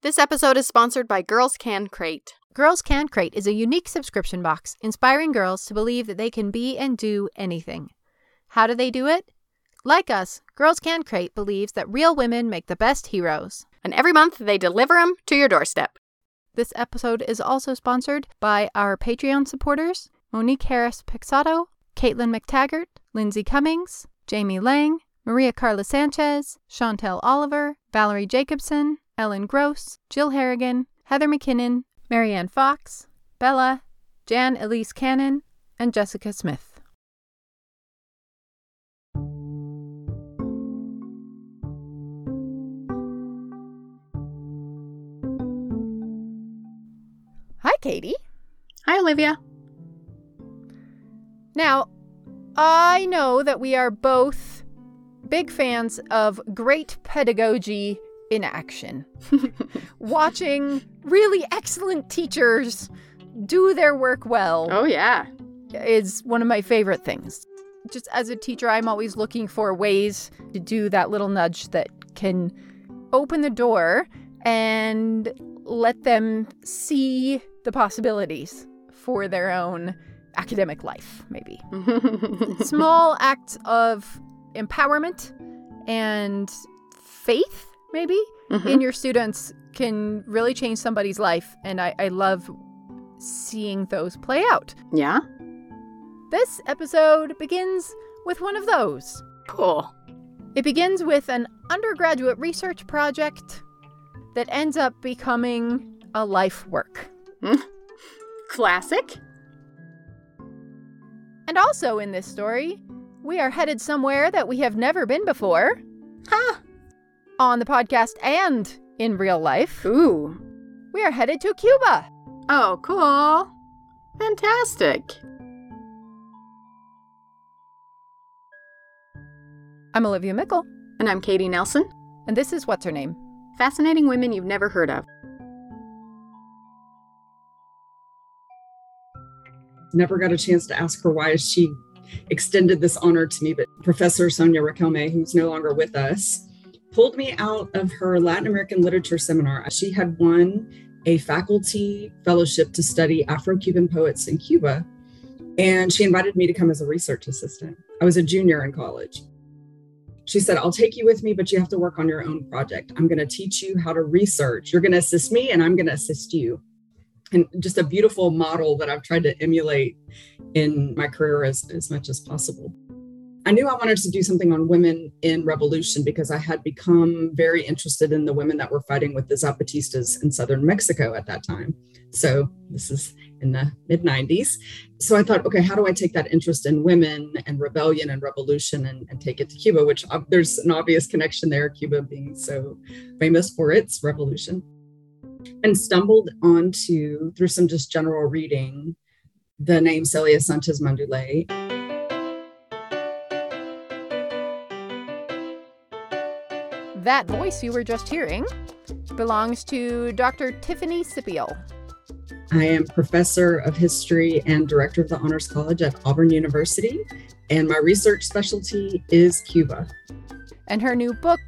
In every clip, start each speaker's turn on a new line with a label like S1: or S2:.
S1: This episode is sponsored by Girls Can Crate. Girls Can Crate is a unique subscription box inspiring girls to believe that they can be and do anything. How do they do it? Like us, Girls Can Crate believes that real women make the best heroes.
S2: And every month they deliver them to your doorstep.
S1: This episode is also sponsored by our Patreon supporters Monique Harris Pixato, Caitlin McTaggart, Lindsay Cummings, Jamie Lang, Maria Carla Sanchez, Chantel Oliver, Valerie Jacobson, Ellen Gross, Jill Harrigan, Heather McKinnon, Marianne Fox, Bella, Jan Elise Cannon, and Jessica Smith. Hi, Katie.
S2: Hi, Olivia.
S1: Now, I know that we are both big fans of great pedagogy in action. Watching really excellent teachers do their work well
S2: Oh, yeah.
S1: is one of my favorite things. Just as a teacher, I'm always looking for ways to do that little nudge that can open the door and let them see the possibilities for their own academic life, maybe. Small acts of empowerment and faith maybe
S2: Mhm.
S1: in your students can really change somebody's life and I, I love seeing those play out
S2: yeah?
S1: this episode begins with one of those
S2: Cool.
S1: it begins with an undergraduate research project that ends up becoming a life work
S2: Classic.
S1: and also in this story we are headed somewhere that we have never been before
S2: Ha!
S1: On the podcast and in real life
S2: Ooh.
S1: we are headed to cuba
S2: Oh, cool. Fantastic.
S1: i'm olivia meikle
S2: And I'm Katie Nelson.
S1: and this is what's her name
S2: Fascinating women you've never heard of.
S3: never got a chance to ask her why she extended this honor to me, but Professor Sonia Raquelme, who's no longer with us, pulled me out of her Latin American literature seminar. She had won a faculty fellowship to study Afro Cuban poets in Cuba, and she invited me to come as a research assistant. I was a junior in college. She said, I'll take you with me, but you have to work on your own project. I'm going to teach you how to research. You're going to assist me, and I'm going to assist you and just a beautiful model that I've tried to emulate in my career as, as much as possible. I knew I wanted to do something on women in revolution because I had become very interested in the women that were fighting with the Zapatistas in southern Mexico at that time. So this is in the mid 90s. So I thought, okay, how do I take that interest in women and rebellion and revolution and, and take it to Cuba, which uh, there's an obvious connection there, Cuba being so famous for its revolution and stumbled onto through some just general reading the name Celia Sanchez Manduley.
S1: That voice you were just hearing belongs to Dr. Tiffany Sippial.
S3: I am professor of history and director of the Honors College at Auburn University, and my research specialty is Cuba.
S1: And her new book,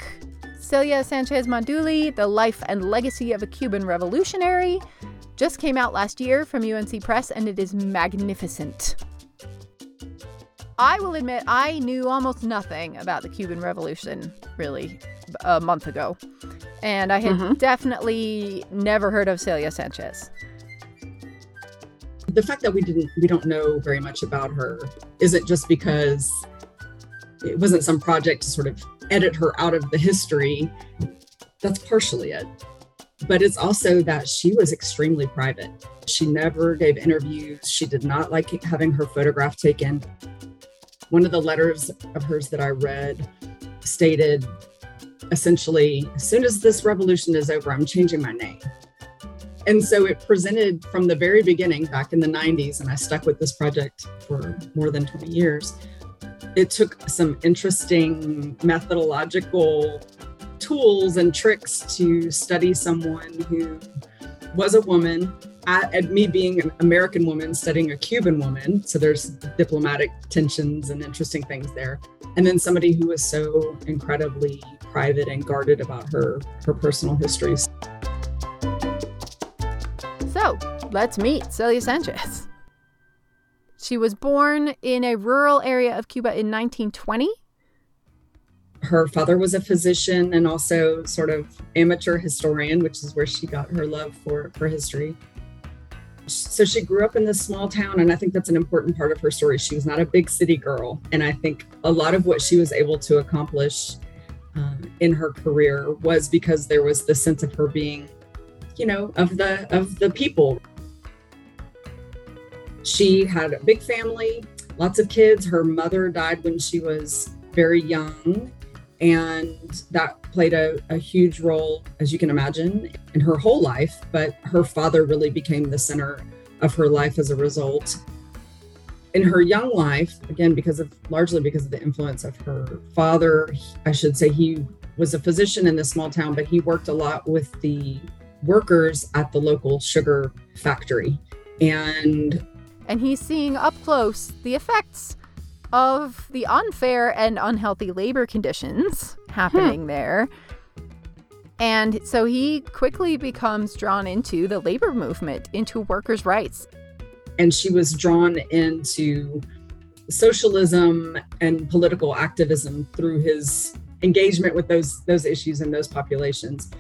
S1: Celia Sanchez Manduley The Life and Legacy of a Cuban Revolutionary, just came out last year from UNC Press, and it is magnificent. I will admit, I knew almost nothing about the Cuban Revolution, really, a month ago. And I had
S2: Mhm.
S1: definitely never heard of Celia Sanchez.
S3: The fact that we didn't we don't know very much about her isn't just because it wasn't some project to sort of edit her out of the history. That's partially it. But it's also that she was extremely private. She never gave interviews. She did not like having her photograph taken. One of the letters of hers that I read stated essentially, as soon as this revolution is over, I'm changing my name. And so it presented from the very beginning back in the 90s, and I stuck with this project for more than 20 years. It took some interesting methodological tools and tricks to study someone who was a woman, at, me being an American woman studying a Cuban woman. So there's diplomatic tensions and interesting things there. And then somebody who was so incredibly private and guarded about her her personal histories.
S1: So let's meet Celia Sanchez. She was born in a rural area of Cuba in 1920.
S3: Her father was a physician and also sort of amateur historian, which is where she got her love for, for history. So she grew up in this small town, and I think that's an important part of her story. She was not a big city girl. And I think a lot of what she was able to accomplish um, in her career was because there was the sense of her being you know of the of the people she had a big family lots of kids her mother died when she was very young and that played a, a, huge role as you can imagine in her whole life but her father really became the center of her life as a result in her young life again because of largely because of the influence of her father i should say he was a physician in this small town but he worked a lot with the workers at the local sugar factory. And
S1: and he's seeing up close the effects of the unfair and unhealthy labor conditions happening hmm. there. And so he quickly becomes drawn into the labor movement, into workers' rights.
S3: And she was drawn into socialism and political activism through his engagement with those those issues and those populations.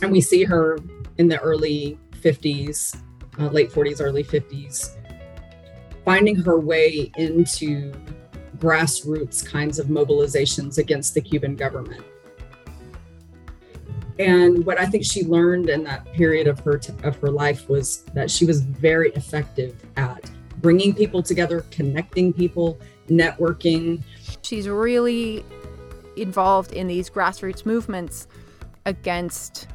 S3: And we see her in the early 50s, uh, late 40s, early 50s, finding her way into grassroots kinds of mobilizations against the Cuban government. And what I think she learned in that period of her t- of her life was that she was very effective at bringing people together, connecting people, networking.
S1: She's really involved in these grassroots movements against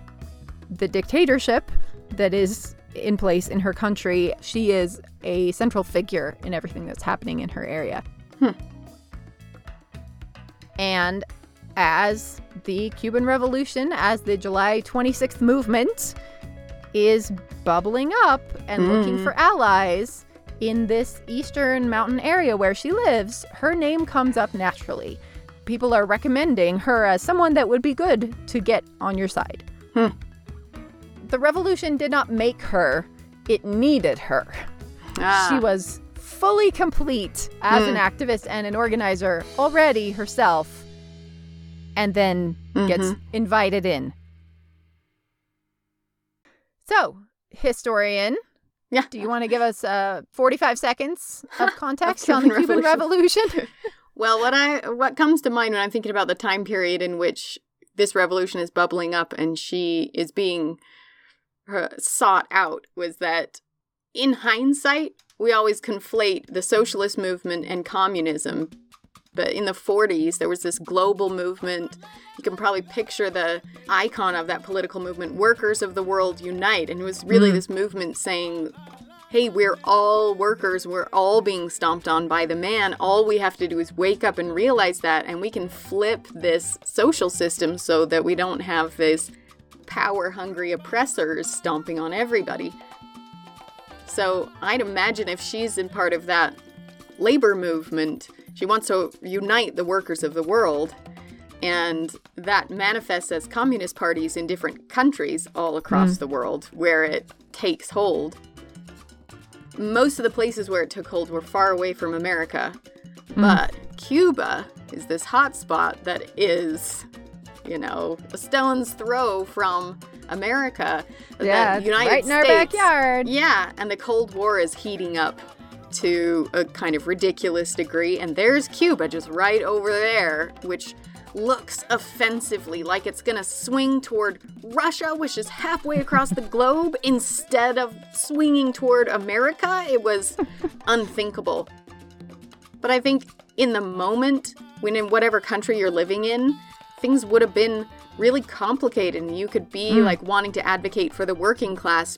S1: the dictatorship that is in place in her country, she is a central figure in everything that's happening in her area. Hmm. And as the Cuban Revolution, as the July 26th movement is bubbling up and mm. looking for allies in this eastern mountain area where she lives, her name comes up naturally. People are recommending her as someone that would be good to get on your side. Hmm the revolution did not make her, it needed her. Ah. She was fully complete as mm. an hmm. activist and an organizer already herself, and then mm-hmm. gets invited in. So, historian, yeah. Do you want to give us uh, 45 seconds of context on the Cuban Revolution? Revolution?
S2: well, what I what comes to mind when I'm thinking about the time period in which this revolution is bubbling up and she is being sought out was that in hindsight, we always conflate the socialist movement and communism. But in the 40s, there was this global movement. You can probably picture the icon of that political movement, Workers of the World Unite. And it was really mm. this movement saying, hey, we're all workers. We're all being stomped on by the man. All we have to do is wake up and realize that, and we can flip this social system so that we don't have this power hungry oppressors stomping on everybody. So I'd imagine if she's in part of that labor movement, she wants to unite the workers of the world. And that manifests as communist parties in different countries all across mm. the world where it takes hold. Most of the places where it took hold were far away from America. Mm. But Cuba is this hotspot that is you know, a stone's throw from America.
S1: Yeah, United right in States, our backyard.
S2: Yeah, and the Cold War is heating up to a kind of ridiculous degree, and there's Cuba just right over there, which looks offensively like it's gonna swing toward Russia, which is halfway across the globe, instead of swinging toward America. It was unthinkable. But I think in the moment, when in whatever country you're living in, things would have been really complicated and you could be mm. like wanting to advocate for the working class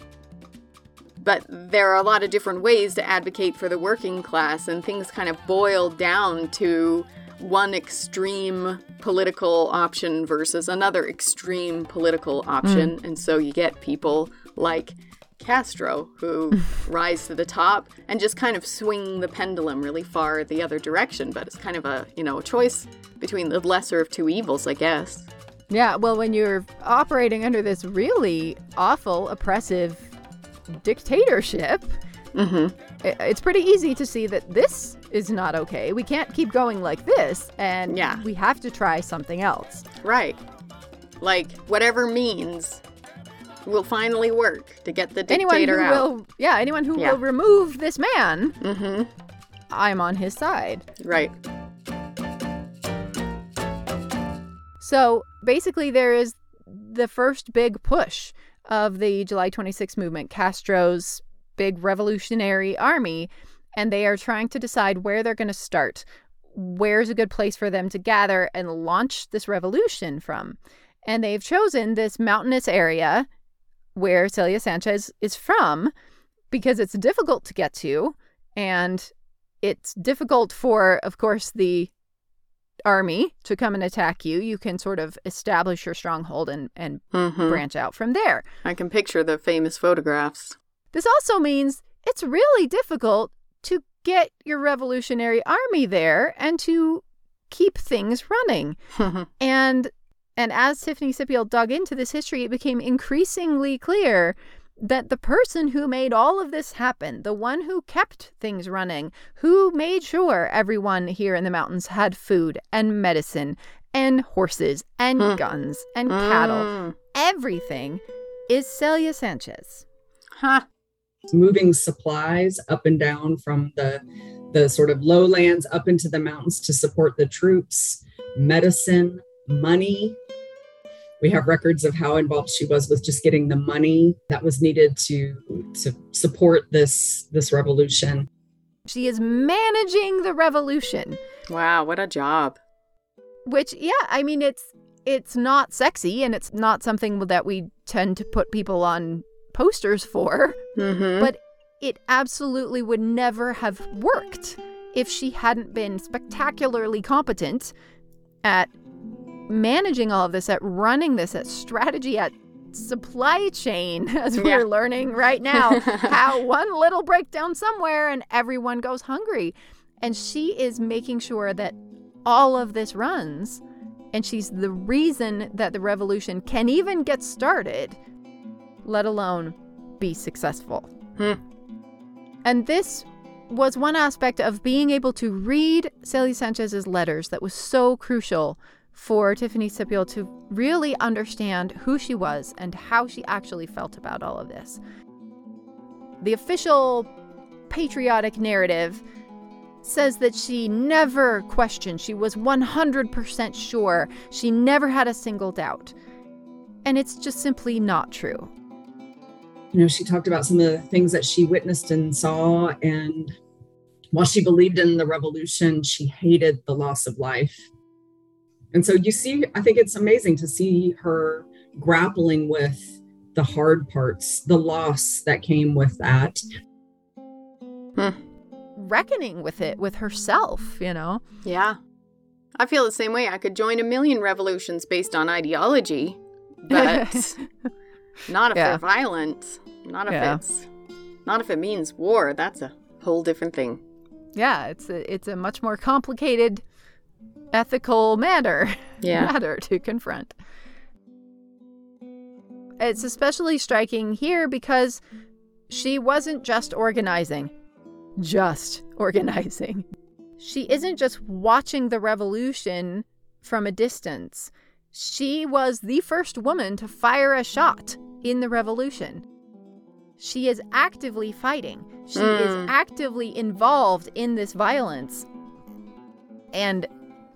S2: but there are a lot of different ways to advocate for the working class, and things kind of boil down to one extreme political option versus another extreme political option. And so you get people like Castro who rise to the top and just kind of swing the pendulum really far the other direction. But it's kind of a, you know, a choice between the lesser of two evils, I guess.
S1: Yeah, well, when you're operating under this really awful, oppressive dictatorship,
S2: Mm-hmm.
S1: it's pretty easy to see that this is not okay. We can't keep going like this, and
S2: Yeah.
S1: we have to try something else.
S2: Right. Like, whatever means will finally work to get the dictator
S1: anyone who
S2: out.
S1: will, yeah, anyone who
S2: Yeah.
S1: will remove this man,
S2: Mm-hmm.
S1: I'm on his side.
S2: Right.
S1: So basically, there is the first big push of the July 26 movement, Castro's big revolutionary army, and they are trying to decide where they're going to start. Where's a good place for them to gather and launch this revolution from? And they've chosen this mountainous area where Celia Sanchez is from because it's difficult to get to and it's difficult for, of course, the army to come and attack you. You can sort of establish your stronghold and, and
S2: Mm-hmm.
S1: branch out from there.
S2: I can picture the famous photographs.
S1: This also means it's really difficult to get your revolutionary army there and to keep things running. And and as Tiffany Sippial dug into this history, it became increasingly clear that the person who made all of this happen, the one who kept things running, who made sure everyone here in the mountains had food and medicine and horses and
S2: Hmm.
S1: guns and cattle,
S2: Mm.
S1: everything, is Celia Sanchez.
S2: Huh.
S3: moving supplies up and down from the the sort of lowlands up into the mountains to support the troops medicine money we have records of how involved she was with just getting the money that was needed to to support this this revolution
S1: She is managing the revolution,
S2: Wow, what a job.
S1: which yeah, I mean it's it's not sexy and it's not something that we tend to put people on posters for,
S2: Mm-hmm.
S1: but it absolutely would never have worked if she hadn't been spectacularly competent at managing all of this, at running this, at strategy, at supply chain, as we're
S2: Yeah.
S1: learning right now, how one little breakdown somewhere and everyone goes hungry. And she is making sure that all of this runs. And she's the reason that the revolution can even get started, let alone be successful.
S2: Hmm.
S1: And this was one aspect of being able to read Celia Sanchez's letters that was so crucial for Tiffany Sippial to really understand who she was and how she actually felt about all of this. The official patriotic narrative says that she never questioned, she was 100% sure, she never had a single doubt. And it's just simply not true.
S3: you know she talked about some of the things that she witnessed and saw and while she believed in the revolution she hated the loss of life and so you see i think it's amazing to see her grappling with the hard parts the loss that came with that hmm.
S1: Reckoning with it, with herself, you know?
S2: Yeah. I feel the same way. I could join a million revolutions based on ideology, but not if
S1: Yeah.
S2: they're violent. Not if
S1: Yeah.
S2: it's not if it means war. That's a whole different thing.
S1: Yeah, it's a, it's a much more complicated ethical matter
S2: Yeah.
S1: matter to confront. It's especially striking here because she wasn't just organizing, just organizing. She isn't just watching the revolution from a distance. She was the first woman to fire a shot in the revolution. She is actively fighting. She is
S2: Mm.
S1: actively involved in this violence. And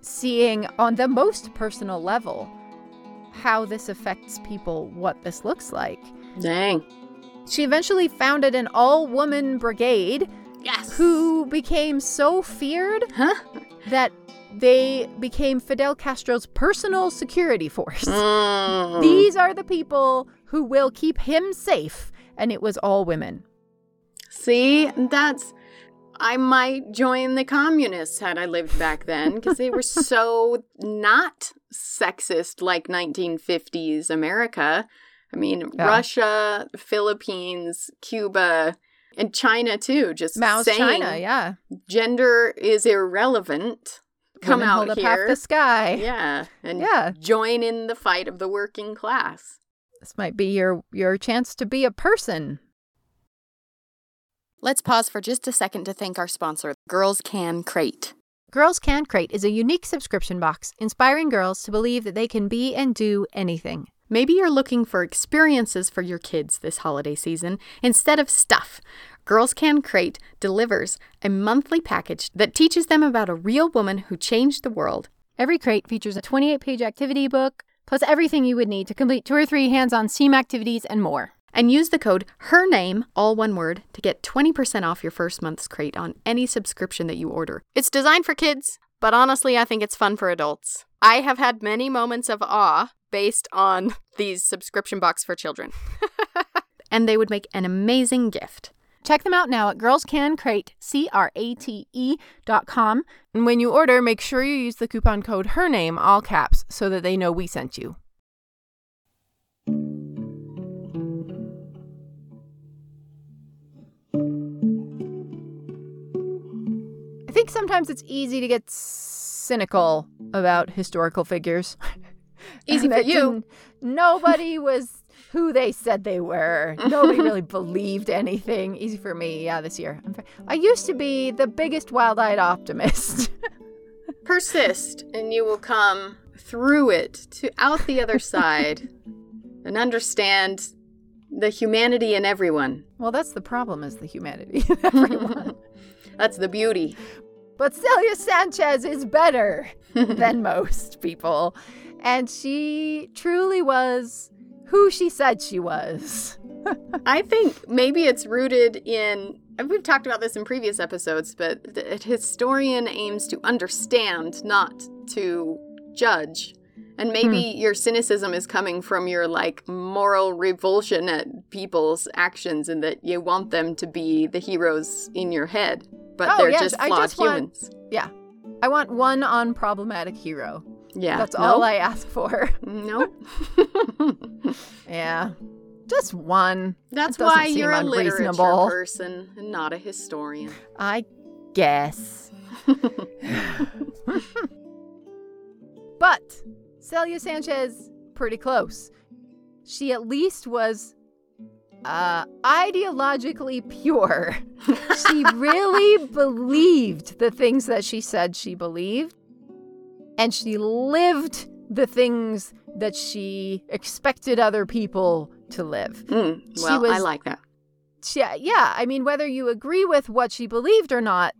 S1: seeing on the most personal level how this affects people, what this looks like.
S2: Dang.
S1: She eventually founded an all woman brigade
S2: Yes.
S1: who became so feared
S2: Huh?
S1: that they became Fidel Castro's personal security force.
S2: Mm.
S1: These are the people who will keep him safe. And it was all women.
S2: See, that's. I might join the communists had I lived back then because they were so not sexist like 1950s America. I mean,
S1: Yeah.
S2: Russia, Philippines, Cuba, and China too. Just
S1: Mao's
S2: saying
S1: China, yeah.
S2: gender is irrelevant. Come
S1: Women
S2: out
S1: hold up
S2: here.
S1: half the sky.
S2: Yeah, and
S1: Yeah.
S2: join in the fight of the working class.
S1: This might be your your chance to be a person.
S2: Let's pause for just a second to thank our sponsor, Girls Can Crate.
S1: Girls Can Crate is a unique subscription box inspiring girls to believe that they can be and do anything.
S2: Maybe you're looking for experiences for your kids this holiday season instead of stuff. Girls Can Crate delivers a monthly package that teaches them about a real woman who changed the world.
S1: Every crate features a 28 page activity book, plus everything you would need to complete two or three hands on STEAM activities and more.
S2: And use the code her name, all one word, to get 20% off your first month's crate on any subscription that you order. It's designed for kids, but honestly, I think it's fun for adults. I have had many moments of awe based on these subscription box for children. and they would make an amazing gift.
S1: Check them out now at girlscancrate, C-R-A-T-E dot com. And when you order, make sure you use the coupon code her name, all caps, so that they know we sent you. Think sometimes it's easy to get cynical about historical figures.
S2: Easy for you.
S1: Nobody was who they said they were. Nobody really believed anything. Easy for me, yeah, this year. I used to be the biggest wild eyed optimist.
S2: Persist, and you will come through it to out the other side and understand the humanity in everyone.
S1: well, that's the problem, is the humanity in everyone.
S2: That's the beauty.
S1: But Celia Sanchez is better than most people. And she truly was who she said she was.
S2: I think maybe it's rooted in, we've talked about this in previous episodes, but the- historian aims to understand, not to judge. And maybe hmm. your cynicism is coming from your like moral revulsion at people's actions, and that you want them to be the heroes in your head, but
S1: Oh,
S2: they're
S1: yes,
S2: just
S1: I
S2: flawed
S1: just want- Yeah. I want one unproblematic hero.
S2: Yeah,
S1: That's
S2: no?
S1: all I ask for.
S2: Nope.
S1: Yeah. Just one.
S2: That's
S1: That
S2: why you're a literature person and not a historian.
S1: I guess. but Celia Sanchez, pretty close. She at least was uh, ideologically pure. she really believed the things that she said she believed, and she lived the things that she expected other people to live.
S2: Mm, well, I like that.
S1: She, yeah, I mean, whether you agree with what she believed or not,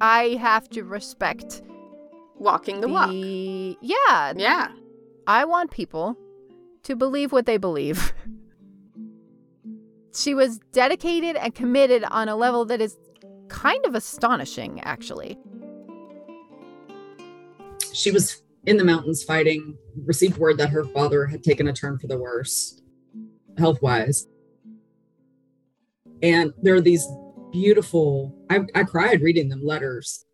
S1: I have to respect
S2: Walking the walk.
S1: Yeah,
S2: Yeah.
S1: I want people to believe what they believe. she was dedicated and committed on a level that is kind of astonishing, actually.
S3: She was in the mountains fighting, received word that her father had taken a turn for the worse, health wise. And there are these beautiful, I, I cried reading them letters.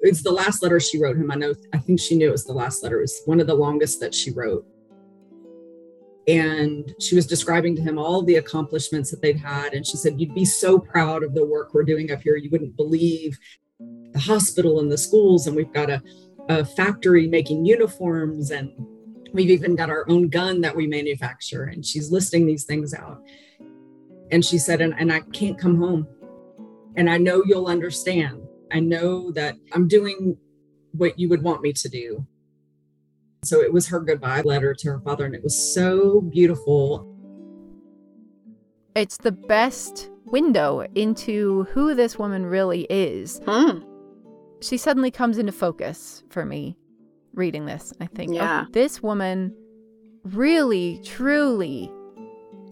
S3: It's the last letter she wrote him. I know, I think she knew it was the last letter. It was one of the longest that she wrote. And she was describing to him all the accomplishments that they'd had. And she said, You'd be so proud of the work we're doing up here. You wouldn't believe the hospital and the schools. And we've got a, a factory making uniforms. And we've even got our own gun that we manufacture. And she's listing these things out. And she said, and, and I can't come home. And I know you'll understand. I know that I'm doing what you would want me to do. So it was her goodbye letter to her father, and it was so beautiful.
S1: It's the best window into who this woman really is.
S2: Hmm.
S1: She suddenly comes into focus for me reading this. I think, oh, this woman really, truly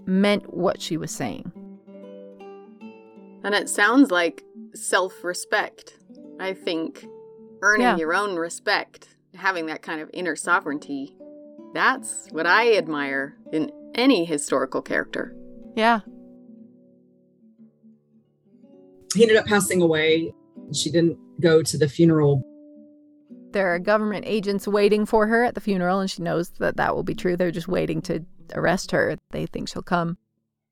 S1: meant what she was saying.
S2: And it sounds like self respect. I think earning
S1: Yeah.
S2: your own respect, having that kind of inner sovereignty, that's what I admire in any historical character.
S1: Yeah.
S3: he ended up passing away. She didn't go to the funeral.
S1: There are government agents waiting for her at the funeral, and she knows that that will be true. They're just waiting to arrest her. They think she'll come.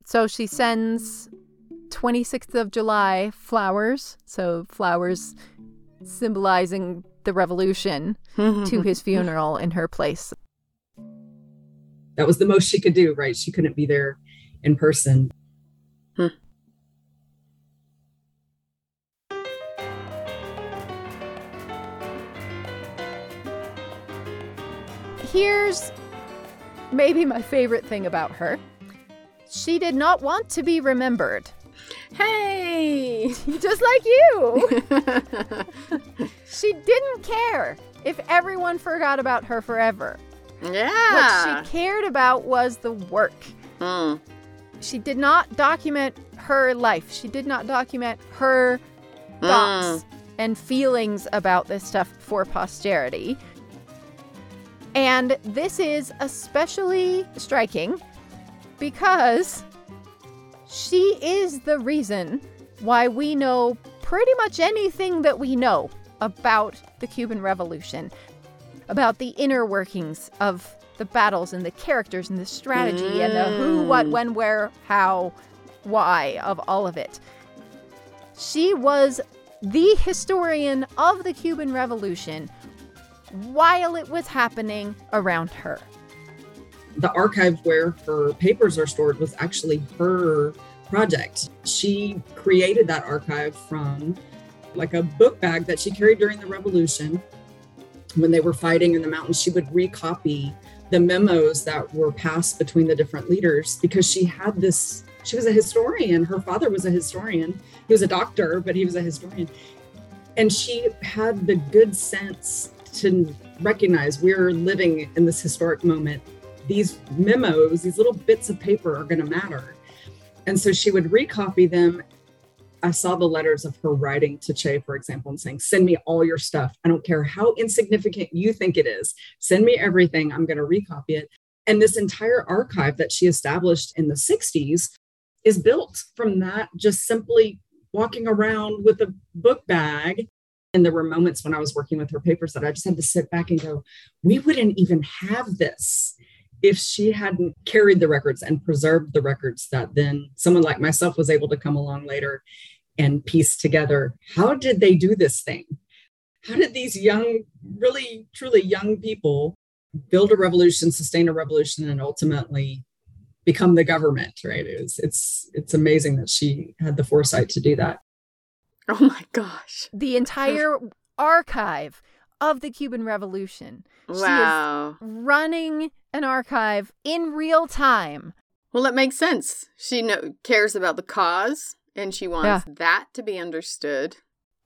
S1: So she sends 26th of July flowers. So flowers symbolizing the revolution to his funeral in her place.
S3: That was the most she could do, right? She couldn't be there in person.
S2: Hmm.
S1: Here's maybe my favorite thing about her. She did not want to be remembered.
S2: Hey!
S1: Just like you. she didn't care if everyone forgot about her forever.
S2: yeah.
S1: What she cared about was the work.
S2: Mm.
S1: She did not document her life. She did not document her thoughts and feelings about this stuff for posterity. And this is especially striking because she is the reason why we know pretty much anything that we know about the Cuban Revolution, about the inner workings of the battles and the characters and the strategy and the who, what,
S2: Mm.
S1: when, where, how, why of all of it. She was the historian of the Cuban Revolution while it was happening around her.
S3: The archive where her papers are stored was actually her project. She created that archive from like a book bag that she carried during the revolution. When they were fighting in the mountains. She would recopy the memos that were passed between the different leaders because she had this she was a historian. Her father was a historian. He was a doctor but he was a historian. And she had the good sense to recognize we're living in this historic moment. These memos these little bits of paper are going to matter. And so she would recopy them I saw the letters of her writing to Che, for example, and saying, Send me all your stuff. I don't care how insignificant you think it is. Send me everything. I'm going to recopy it. And this entire archive that she established in the 60s is built from that, just simply walking around with a book bag. And there were moments when I was working with her papers that I just had to sit back and go, We wouldn't even have this if she hadn't carried the records and preserved the records that then someone like myself was able to come along later and piece together how did they do this thing how did these young really truly young people build a revolution sustain a revolution and ultimately become the government right it was, it's it's amazing that she had the foresight to do that
S2: Oh my gosh.
S1: The entire archive of the Cuban Revolution. She is
S2: Wow.
S1: running an archive in real time.
S2: Well, that makes sense. She know, cares about the cause and she wants that to be understood.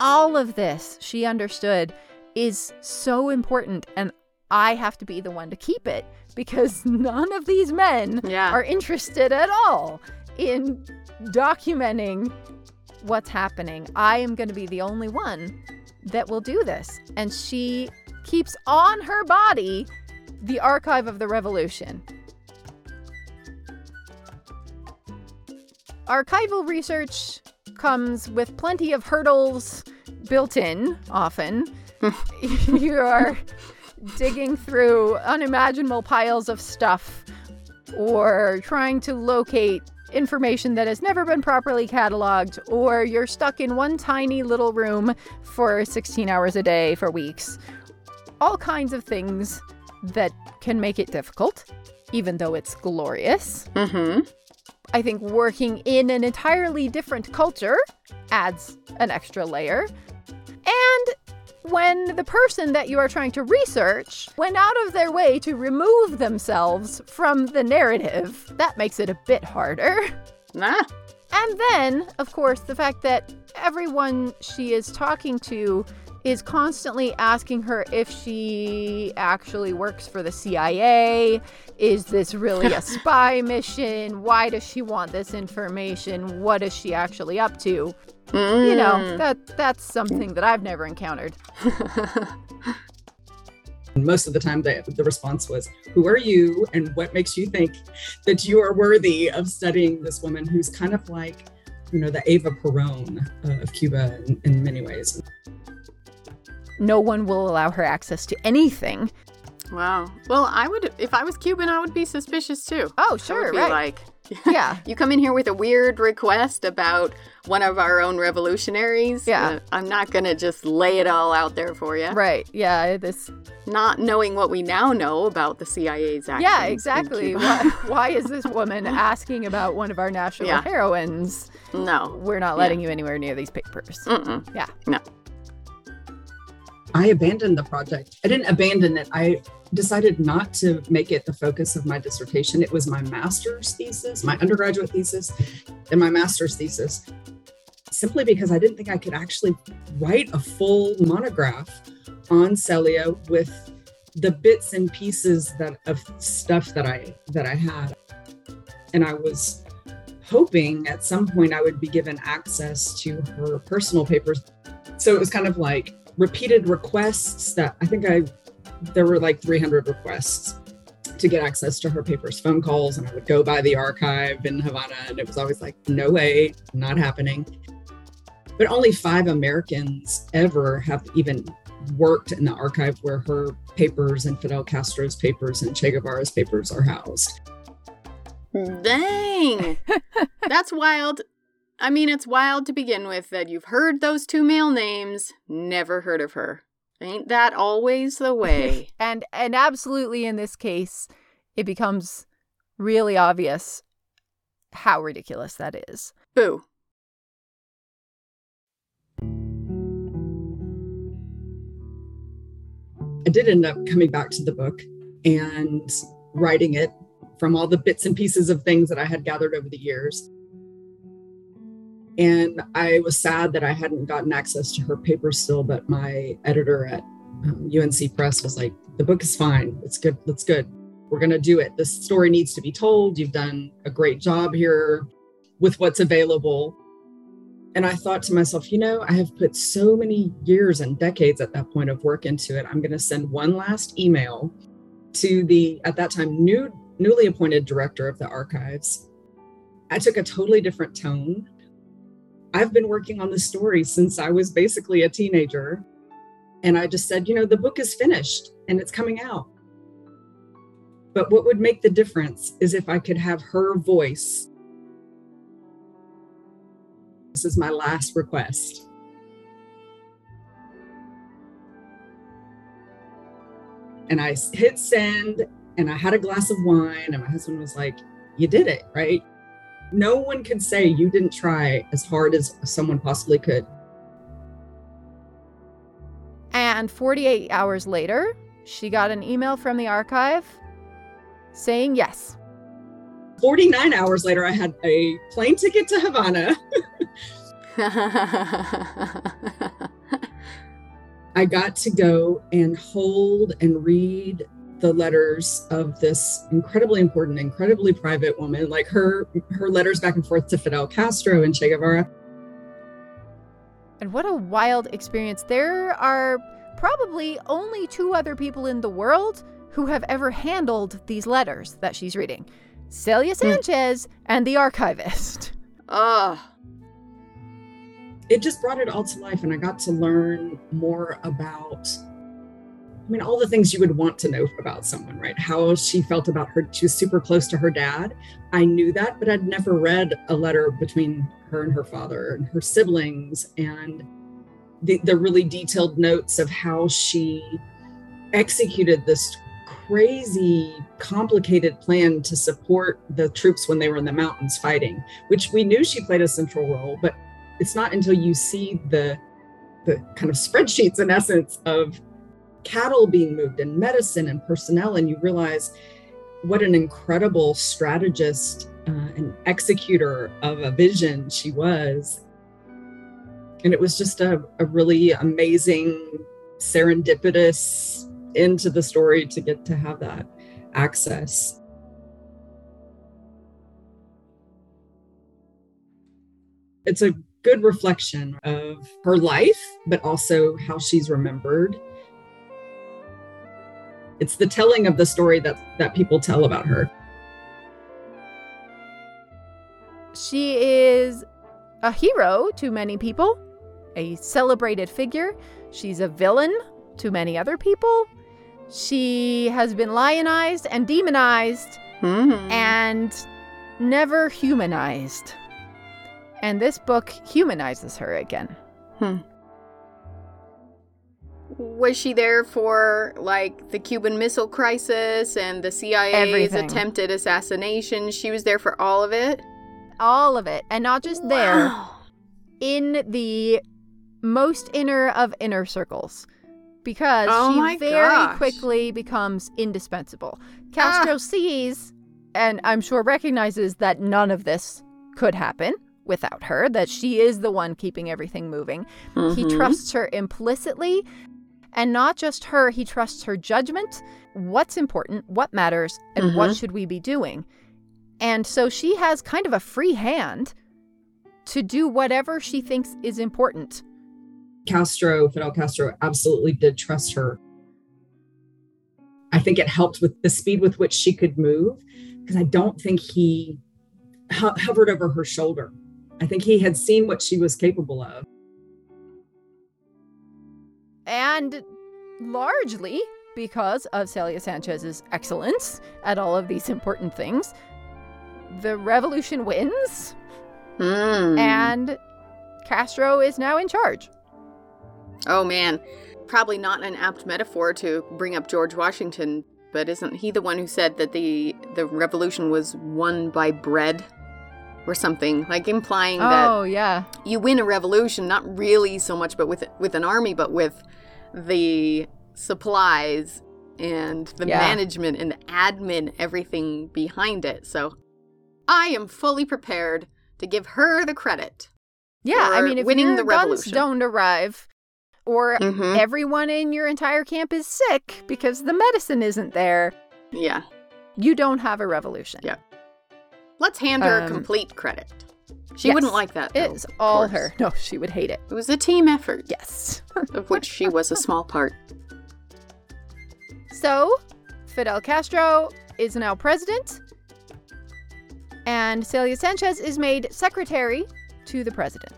S1: All of this she understood is so important, and I have to be the one to keep it because none of these men
S2: Yeah.
S1: are interested at all in documenting what's happening. I am going to be the only one that will do this. And she keeps on her body the archive of the revolution. Archival research comes with plenty of hurdles built in, often. you are digging through unimaginable piles of stuff or trying to locate information that has never been properly cataloged, or you're stuck in one tiny little room for 16 hours a day for weeks. All kinds of things that can make it difficult, even though it's glorious.
S2: Mm-hmm.
S1: I think working in an entirely different culture adds an extra layer. And when the person that you are trying to research went out of their way to remove themselves from the narrative, that makes it a bit harder.
S2: Ah.
S1: And then, of course, the fact that everyone she is talking to is constantly asking her if she actually works for the CIA. Is this really a spy mission? Why does she want this information? What is she actually up to? You know,
S2: Mm.
S1: that that's something that I've never encountered.
S3: Most of the time the, the response was who are you and what makes you think that you are worthy of studying this woman who's kind of like you know, the Eva Peron uh, of Cuba in, in many ways.
S1: No one will allow her access to anything.
S2: Wow. Well, I would, if I was Cuban, I would be suspicious too.
S1: Oh, sure,
S2: be
S1: right.
S2: like,
S1: Yeah.
S2: you come in here with a weird request about one of our own revolutionaries.
S1: Yeah.
S2: Uh, I'm not going to just lay it all out there for you.
S1: Right. Yeah. This.
S2: Not knowing what we now know about the CIA's actions.
S1: Yeah. Exactly. Why, why is this woman asking about one of our national
S2: Yeah.
S1: heroines?
S2: no.
S1: We're not letting you anywhere near these papers.
S2: Mm-mm.
S1: Yeah.
S2: No.
S3: I abandoned the project. I didn't abandon it. I decided not to make it the focus of my dissertation. It was my master's thesis, my undergraduate thesis, and my master's thesis, simply because I didn't think I could actually write a full monograph on Celia with the bits and pieces that of stuff that I that I had. And I was hoping at some point I would be given access to her personal papers. So it was kind of like repeated requests that I think I there were like 300 requests to get access to her papers, phone calls, and I would go by the archive in Havana, and it was always like, no way, not happening. But only five Americans ever have even worked in the archive where her papers and Fidel Castro's papers and Che Guevara's papers are housed.
S2: Dang. That's wild. I mean, it's wild to begin with that you've heard those two male names, never heard of her. Ain't that always the way?
S1: and and absolutely in this case, it becomes really obvious how ridiculous that is.
S2: Boo.
S3: I did end up coming back to the book and writing it from all the bits and pieces of things that I had gathered over the years. And I was sad that I hadn't gotten access to her papers still, but my editor at um, UNC Press was like, the book is fine. It's good. That's good. We're going to do it. This story needs to be told. You've done a great job here with what's available. And I thought to myself, you know, I have put so many years and decades at that point of work into it. I'm going to send one last email to the, at that time, new, newly appointed director of the archives. I took a totally different tone. I've been working on this story since I was basically a teenager. And I just said, you know, the book is finished and it's coming out. But what would make the difference is if I could have her voice. This is my last request. And I hit send and I had a glass of wine, and my husband was like, You did it, right? No one could say you didn't try as hard as someone possibly could.
S1: And 48 hours later, she got an email from the archive saying yes.
S3: 49 hours later, I had a plane ticket to Havana. I got to go and hold and read the letters of this incredibly important, incredibly private woman, like her her letters back and forth to Fidel Castro and Che Guevara.
S1: And what a wild experience. There are probably only two other people in the world who have ever handled these letters that she's reading Celia hmm. Sanchez and the archivist.
S2: Ugh.
S3: It just brought it all to life, and I got to learn more about. I mean, all the things you would want to know about someone, right? How she felt about her. She was super close to her dad. I knew that, but I'd never read a letter between her and her father and her siblings and the, the really detailed notes of how she executed this crazy, complicated plan to support the troops when they were in the mountains fighting, which we knew she played a central role, but it's not until you see the the kind of spreadsheets in essence of cattle being moved and medicine and personnel and you realize what an incredible strategist uh, and executor of a vision she was and it was just a, a really amazing serendipitous into the story to get to have that access it's a good reflection of her life, but also how she's remembered. It's the telling of the story that that people tell about her.
S1: She is a hero to many people, a celebrated figure. She's a villain to many other people. She has been lionized and demonized
S2: Mhm.
S1: and never humanized. And this book humanizes her again.
S2: Was she there for like the Cuban Missile Crisis and the CIA's
S1: Everything.
S2: attempted assassination? She was there for all of it.
S1: All of it. And not just there,
S2: Wow.
S1: in the most inner of inner circles. Because
S2: Oh
S1: she very
S2: gosh.
S1: quickly becomes indispensable. Castro
S2: Ah.
S1: sees, and I'm sure recognizes that none of this could happen without her, that she is the one keeping everything moving. He
S2: Mhm.
S1: trusts her implicitly. And not just her, he trusts her judgment, what's important, what matters, and what
S2: Mhm.
S1: should we be doing. And so she has kind of a free hand to do whatever she thinks is important.
S3: Castro, Fidel Castro, absolutely did trust her. I think it helped with the speed with which she could move because I don't think he ho- hovered over her shoulder. I think he had seen what she was capable of.
S1: And largely because of Celia Sanchez's excellence at all of these important things, the revolution wins
S2: Mm.
S1: and Castro is now in charge.
S2: Oh man, probably not an apt metaphor to bring up George Washington, but isn't he the one who said that the the revolution was won by bread or something, like implying that
S1: Oh, yeah.
S2: you win a revolution not really so much but with with an army but with the supplies and the
S1: Yeah.
S2: management and the admin everything behind it. So I am fully prepared to give her the credit.
S1: Yeah, I mean, if
S2: winning the
S1: guns
S2: revolution.
S1: don't arrive, or
S2: Mhm.
S1: everyone in your entire camp is sick because the medicine isn't there,
S2: Yeah.
S1: you don't have a revolution.
S2: Yeah. Let's hand her
S1: Um,
S2: complete credit. She
S1: yes.
S2: wouldn't like that. though,
S1: It's all her. No, she would hate it.
S2: It was a team effort,
S1: Yes.
S2: of which she was a small part.
S1: So, Fidel Castro is now president, and Celia Sanchez is made secretary to the president.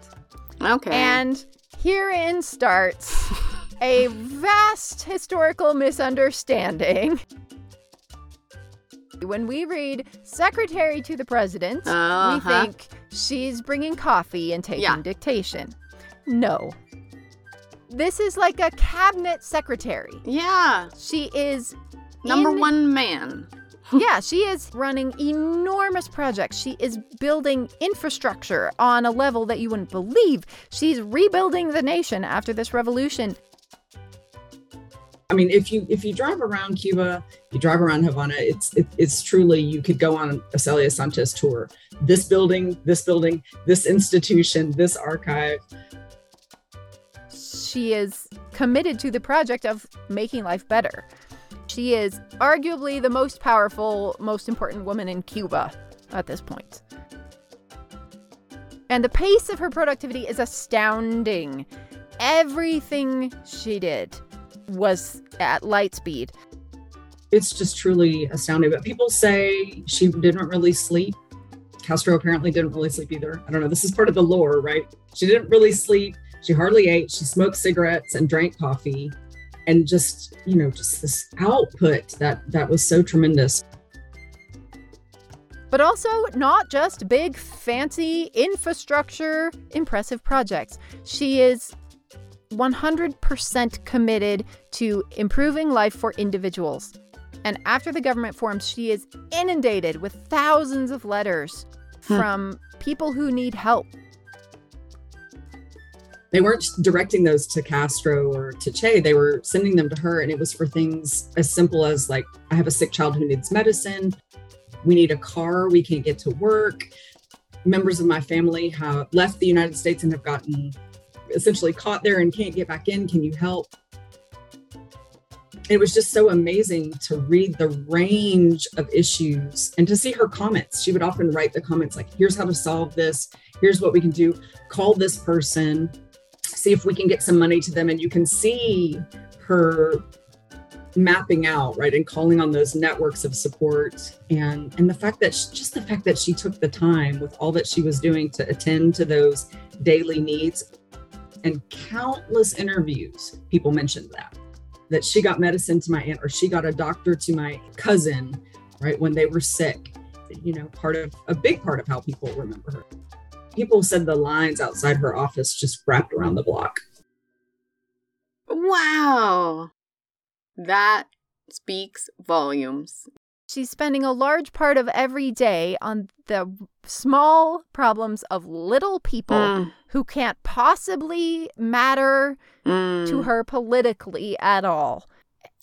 S2: Okay.
S1: And herein starts a vast historical misunderstanding. When we read secretary to the president,
S2: Uh-huh.
S1: we think she's bringing coffee and taking
S2: Yeah.
S1: dictation. No. This is like a cabinet secretary.
S2: yeah,
S1: She is
S2: number
S1: in-
S2: one man.
S1: yeah, she is running enormous projects. She is building infrastructure on a level that you wouldn't believe. She's rebuilding the nation after this revolution.
S3: I mean, if you if you drive around Cuba, you drive around Havana, it's it, it's truly you could go on a Celia Sanchez tour. This building, this building, this institution, this archive.
S1: She is committed to the project of making life better. She is arguably the most powerful, most important woman in Cuba at this point. And the pace of her productivity is astounding. Everything she did was at light speed.
S3: It's just truly astounding. But people say she didn't really sleep. Castro apparently didn't really sleep either. I don't know. This is part of the lore, right? She didn't really sleep. She hardly ate. She smoked cigarettes and drank coffee. And just, you know, just this output that that was so tremendous.
S1: But also not just big, fancy infrastructure, impressive projects. She is 100% committed to improving life for individuals. And after the government forms, she is inundated with thousands of letters
S2: Hmm.
S1: from people who need help.
S3: they weren't directing those to Castro or to Che. They were sending them to her, and it was for things as simple as like, I have a sick child who needs medicine. We need a car. We can't get to work. Members of my family have left the United States and have gotten essentially caught there and can't get back in. Can you help? It was just so amazing to read the range of issues and to see her comments. She would often write the comments like, here's how to solve this. Here's what we can do. Call this person see if we can get some money to them and you can see her mapping out right and calling on those networks of support and and the fact that she, just the fact that she took the time with all that she was doing to attend to those daily needs. And countless interviews, people mentioned that, that she got medicine to my aunt or she got a doctor to my cousin, right, when they were sick. You know, part of a big part of how people remember her. People said the lines outside her office just wrapped around the block.
S2: Wow. That speaks volumes.
S1: She's spending a large part of every day on the small problems of little people
S2: Mm,
S1: who can't possibly matter
S2: mm.
S1: to her politically at all.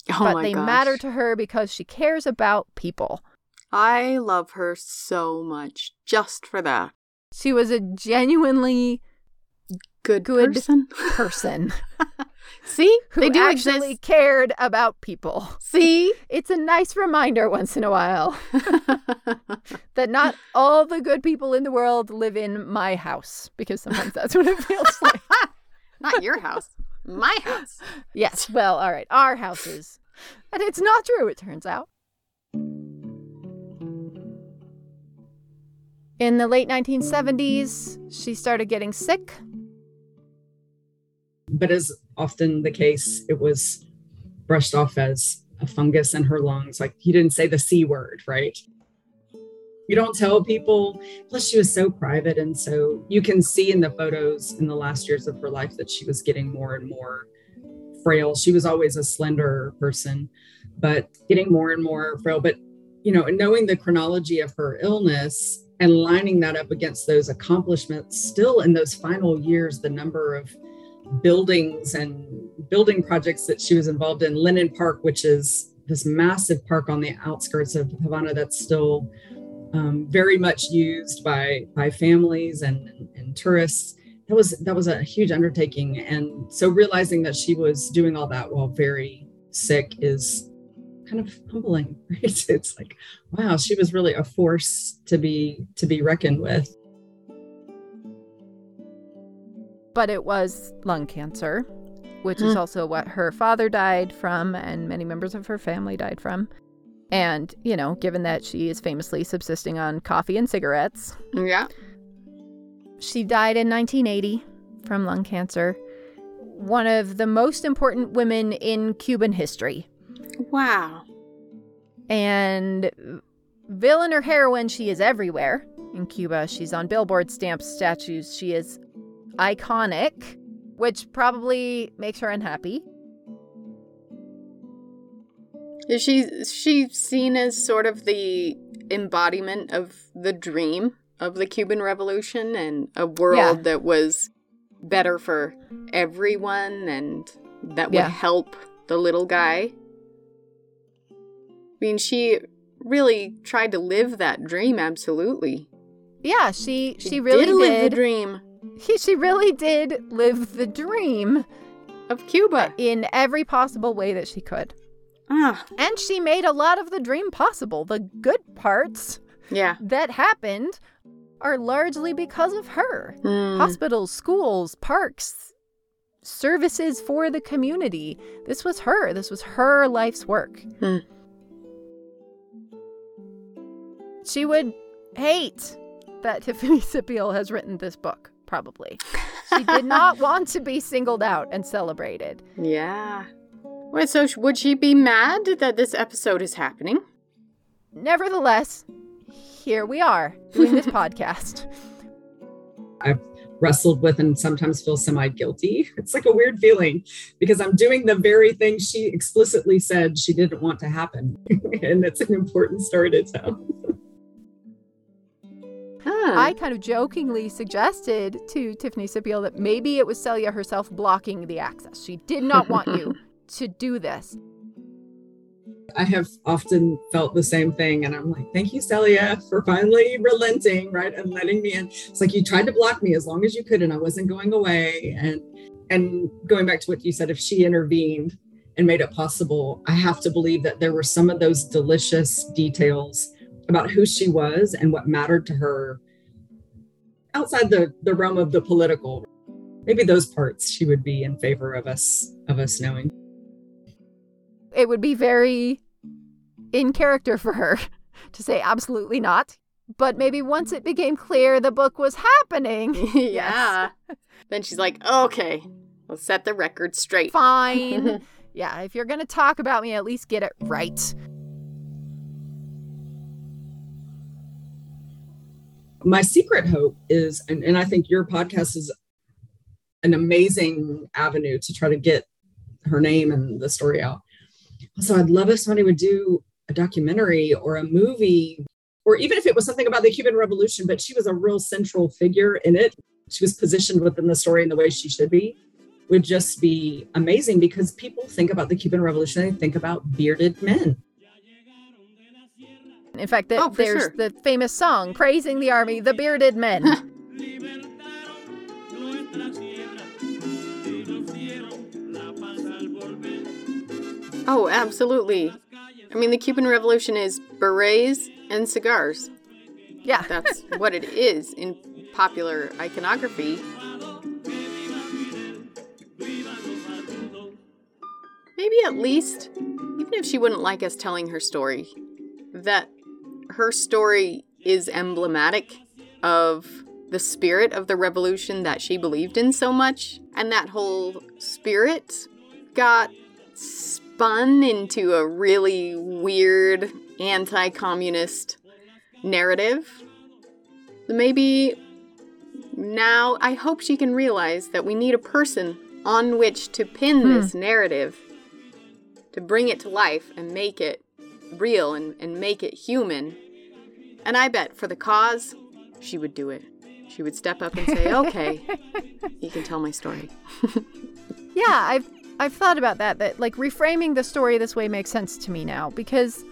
S2: Oh
S1: but they
S2: gosh.
S1: matter to her because she cares about people.
S2: I love her so much just for that.
S1: She was a genuinely
S2: Good,
S1: Good.
S2: person.
S1: person
S2: See?
S1: who
S2: they do
S1: actually
S2: exist.
S1: cared about people.
S2: See?
S1: It's a nice reminder once in a while that not all the good people in the world live in my house because sometimes that's what it feels like.
S2: Not your house. My house.
S1: Yes, well, all right, our houses. And it's not true, it turns out. In the late 1970s, she started getting sick.
S3: But as often the case, it was brushed off as a fungus in her lungs. Like he didn't say the C word, right? You don't tell people. Plus, she was so private. And so you can see in the photos in the last years of her life that she was getting more and more frail. She was always a slender person, but getting more and more frail. But, you know, knowing the chronology of her illness and lining that up against those accomplishments, still in those final years, the number of buildings and building projects that she was involved in. Lenin Park, which is this massive park on the outskirts of Havana that's still um, very much used by by families and, and tourists. That was that was a huge undertaking, and so realizing that she was doing all that while very sick is kind of humbling. Right? It's like, wow, she was really a force to be to be reckoned with.
S1: But it was lung cancer, which is
S2: Hmm.
S1: also what her father died from and many members of her family died from. And, you know, given that she is famously subsisting on coffee and cigarettes,
S2: Yeah.
S1: she died in 1980 from lung cancer. One of the most important women in Cuban history.
S2: Wow.
S1: And villain or heroine, she is everywhere. In Cuba, she's on billboard stamps, statues. She is iconic, which probably makes her unhappy.
S2: Is she is she seen as sort of the embodiment of the dream of the Cuban Revolution and a world
S1: Yeah.
S2: that was better for everyone and that would
S1: Yeah.
S2: help the little guy? I mean, she really tried to live that dream absolutely.
S1: Yeah, she she really
S2: did live the
S1: did.
S2: Dream
S1: She really did live the dream
S2: of Cuba.
S1: in every possible way that she could.
S2: Ah,
S1: And she made a lot of the dream possible. The good parts
S2: yeah.
S1: that happened are largely because of her.
S2: Mm.
S1: Hospitals, schools, parks, services for the community. This was her. This was her life's work.
S2: Hmm.
S1: She would hate that Tiffany Sippial has written this book, probably. She did not want to be singled out and celebrated.
S2: Yeah. Wait, so would she be mad that this episode is happening?
S1: Nevertheless, here we are doing this podcast.
S3: I've wrestled with and sometimes feel semi guilty. It's like a weird feeling because I'm doing the very thing she explicitly said she didn't want to happen. and it's an important story to tell.
S2: Huh.
S1: I kind of jokingly suggested to Tiffany Sippial that maybe it was Celia herself blocking the access. She did not want you to do this.
S3: I have often felt the same thing. And I'm like, thank you, Celia, for finally relenting, right? And letting me in. It's like you tried to block me as long as you could, and I wasn't going away. And and going back to what you said, if she intervened and made it possible, I have to believe that there were some of those delicious details about who she was and what mattered to her outside the, the realm of the political. Maybe those parts she would be in favor of us of us knowing.
S1: It would be very in character for her to say absolutely not. but maybe once it became clear the book was happening.
S2: yeah. then she's like, okay, let's set the record straight.
S1: Fine. yeah, if you're going to talk about me, at least get it right.
S3: My secret hope is, and, and I think your podcast is an amazing avenue to try to get her name and the story out. So I'd love if somebody would do a documentary or a movie, or even if it was something about the Cuban Revolution, but she was a real central figure in it. She was positioned within the story in the way she should be, would just be amazing because people think about the Cuban Revolution, they think about bearded men.
S1: In fact, the, oh, there's sure. the famous song praising the army, the bearded men.
S2: oh, absolutely. I mean, the Cuban Revolution is berets and cigars.
S1: Yeah.
S2: That's what it is in popular iconography. Maybe at least, even if she wouldn't like us telling her story, that her story is emblematic of the spirit of the revolution that she believed in so much. And that whole spirit got spun into a really weird anti communist narrative. Maybe now I hope she can realize that we need a person on which to pin hmm. this narrative, to bring it to life and make it real and, and make it human. And I bet for the cause, she would do it. She would step up and say, okay, you can tell my story.
S1: yeah, I've I've thought about that, that like reframing the story this way makes sense to me now because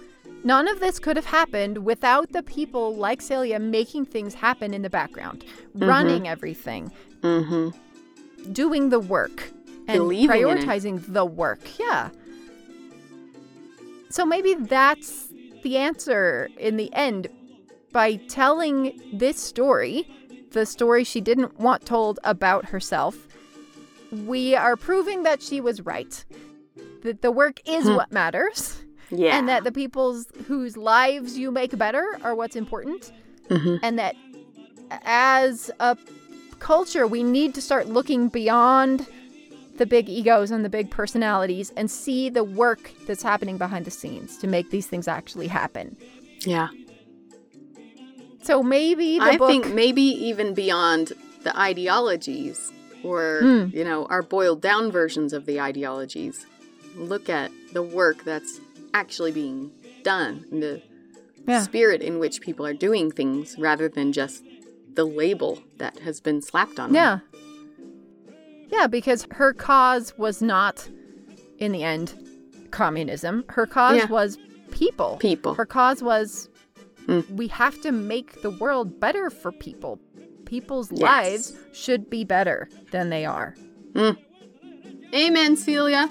S1: none of this could have happened without the people like Celia making things happen in the background, mm-hmm. running everything,
S2: mm-hmm.
S1: doing the work, and Believing prioritizing the work. Yeah. So maybe that's the answer in the end. By telling this story, the story she didn't want told about herself, we are proving that she was right. That the work is hmm. what matters.
S2: Yeah.
S1: And that the people's whose lives you make better are what's important.
S2: Mm-hmm.
S1: And that as a culture, we need to start looking beyond the big egos and the big personalities and see the work that's happening behind the scenes to make these things actually happen.
S2: Yeah.
S1: So maybe
S2: I
S1: book...
S2: think maybe even beyond the ideologies or, mm. you know, our boiled down versions of the ideologies. Look at the work that's actually being done, the yeah. spirit in which people are doing things rather than just the label that has been slapped on
S1: yeah. them. Yeah. Yeah, because her cause was not, in the end, communism. Her cause yeah. was people.
S2: People.
S1: Her cause was mm. we have to make the world better for people people's yes. lives should be better than they are.
S2: Mm. Amen, Celia.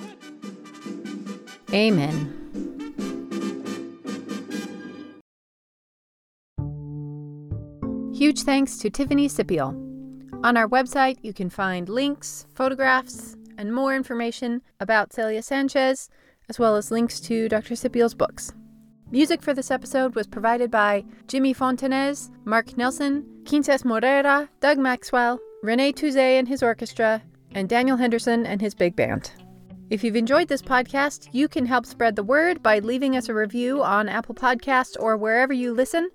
S1: Amen. Huge thanks to Tiffany Sippial. On our website, you can find links, photographs, and more information about Celia Sanchez, as well as links to Dr. Sippial's books. Music for this episode was provided by Jimmy Fontanez, Marc Nelson, Quincas Moreira, Doug Maxwell, Rene Touzet and his orchestra, and Daniel Henderson and his big band. If you've enjoyed this podcast, you can help spread the word by leaving us a review on Apple Podcasts or wherever you listen.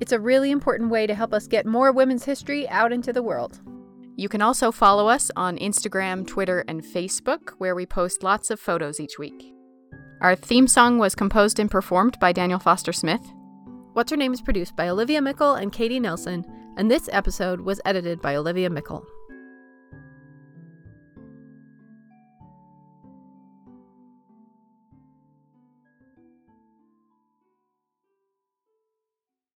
S1: It's a really important way to help us get more women's history out into the world.
S2: You can also follow us on Instagram, Twitter, and Facebook, where we post lots of photos each week. Our theme song was composed and performed by Daniel Foster Smith.
S1: What's Her Name is produced by Olivia Meikle and Katie Nelson, and this episode was edited by Olivia Meikle.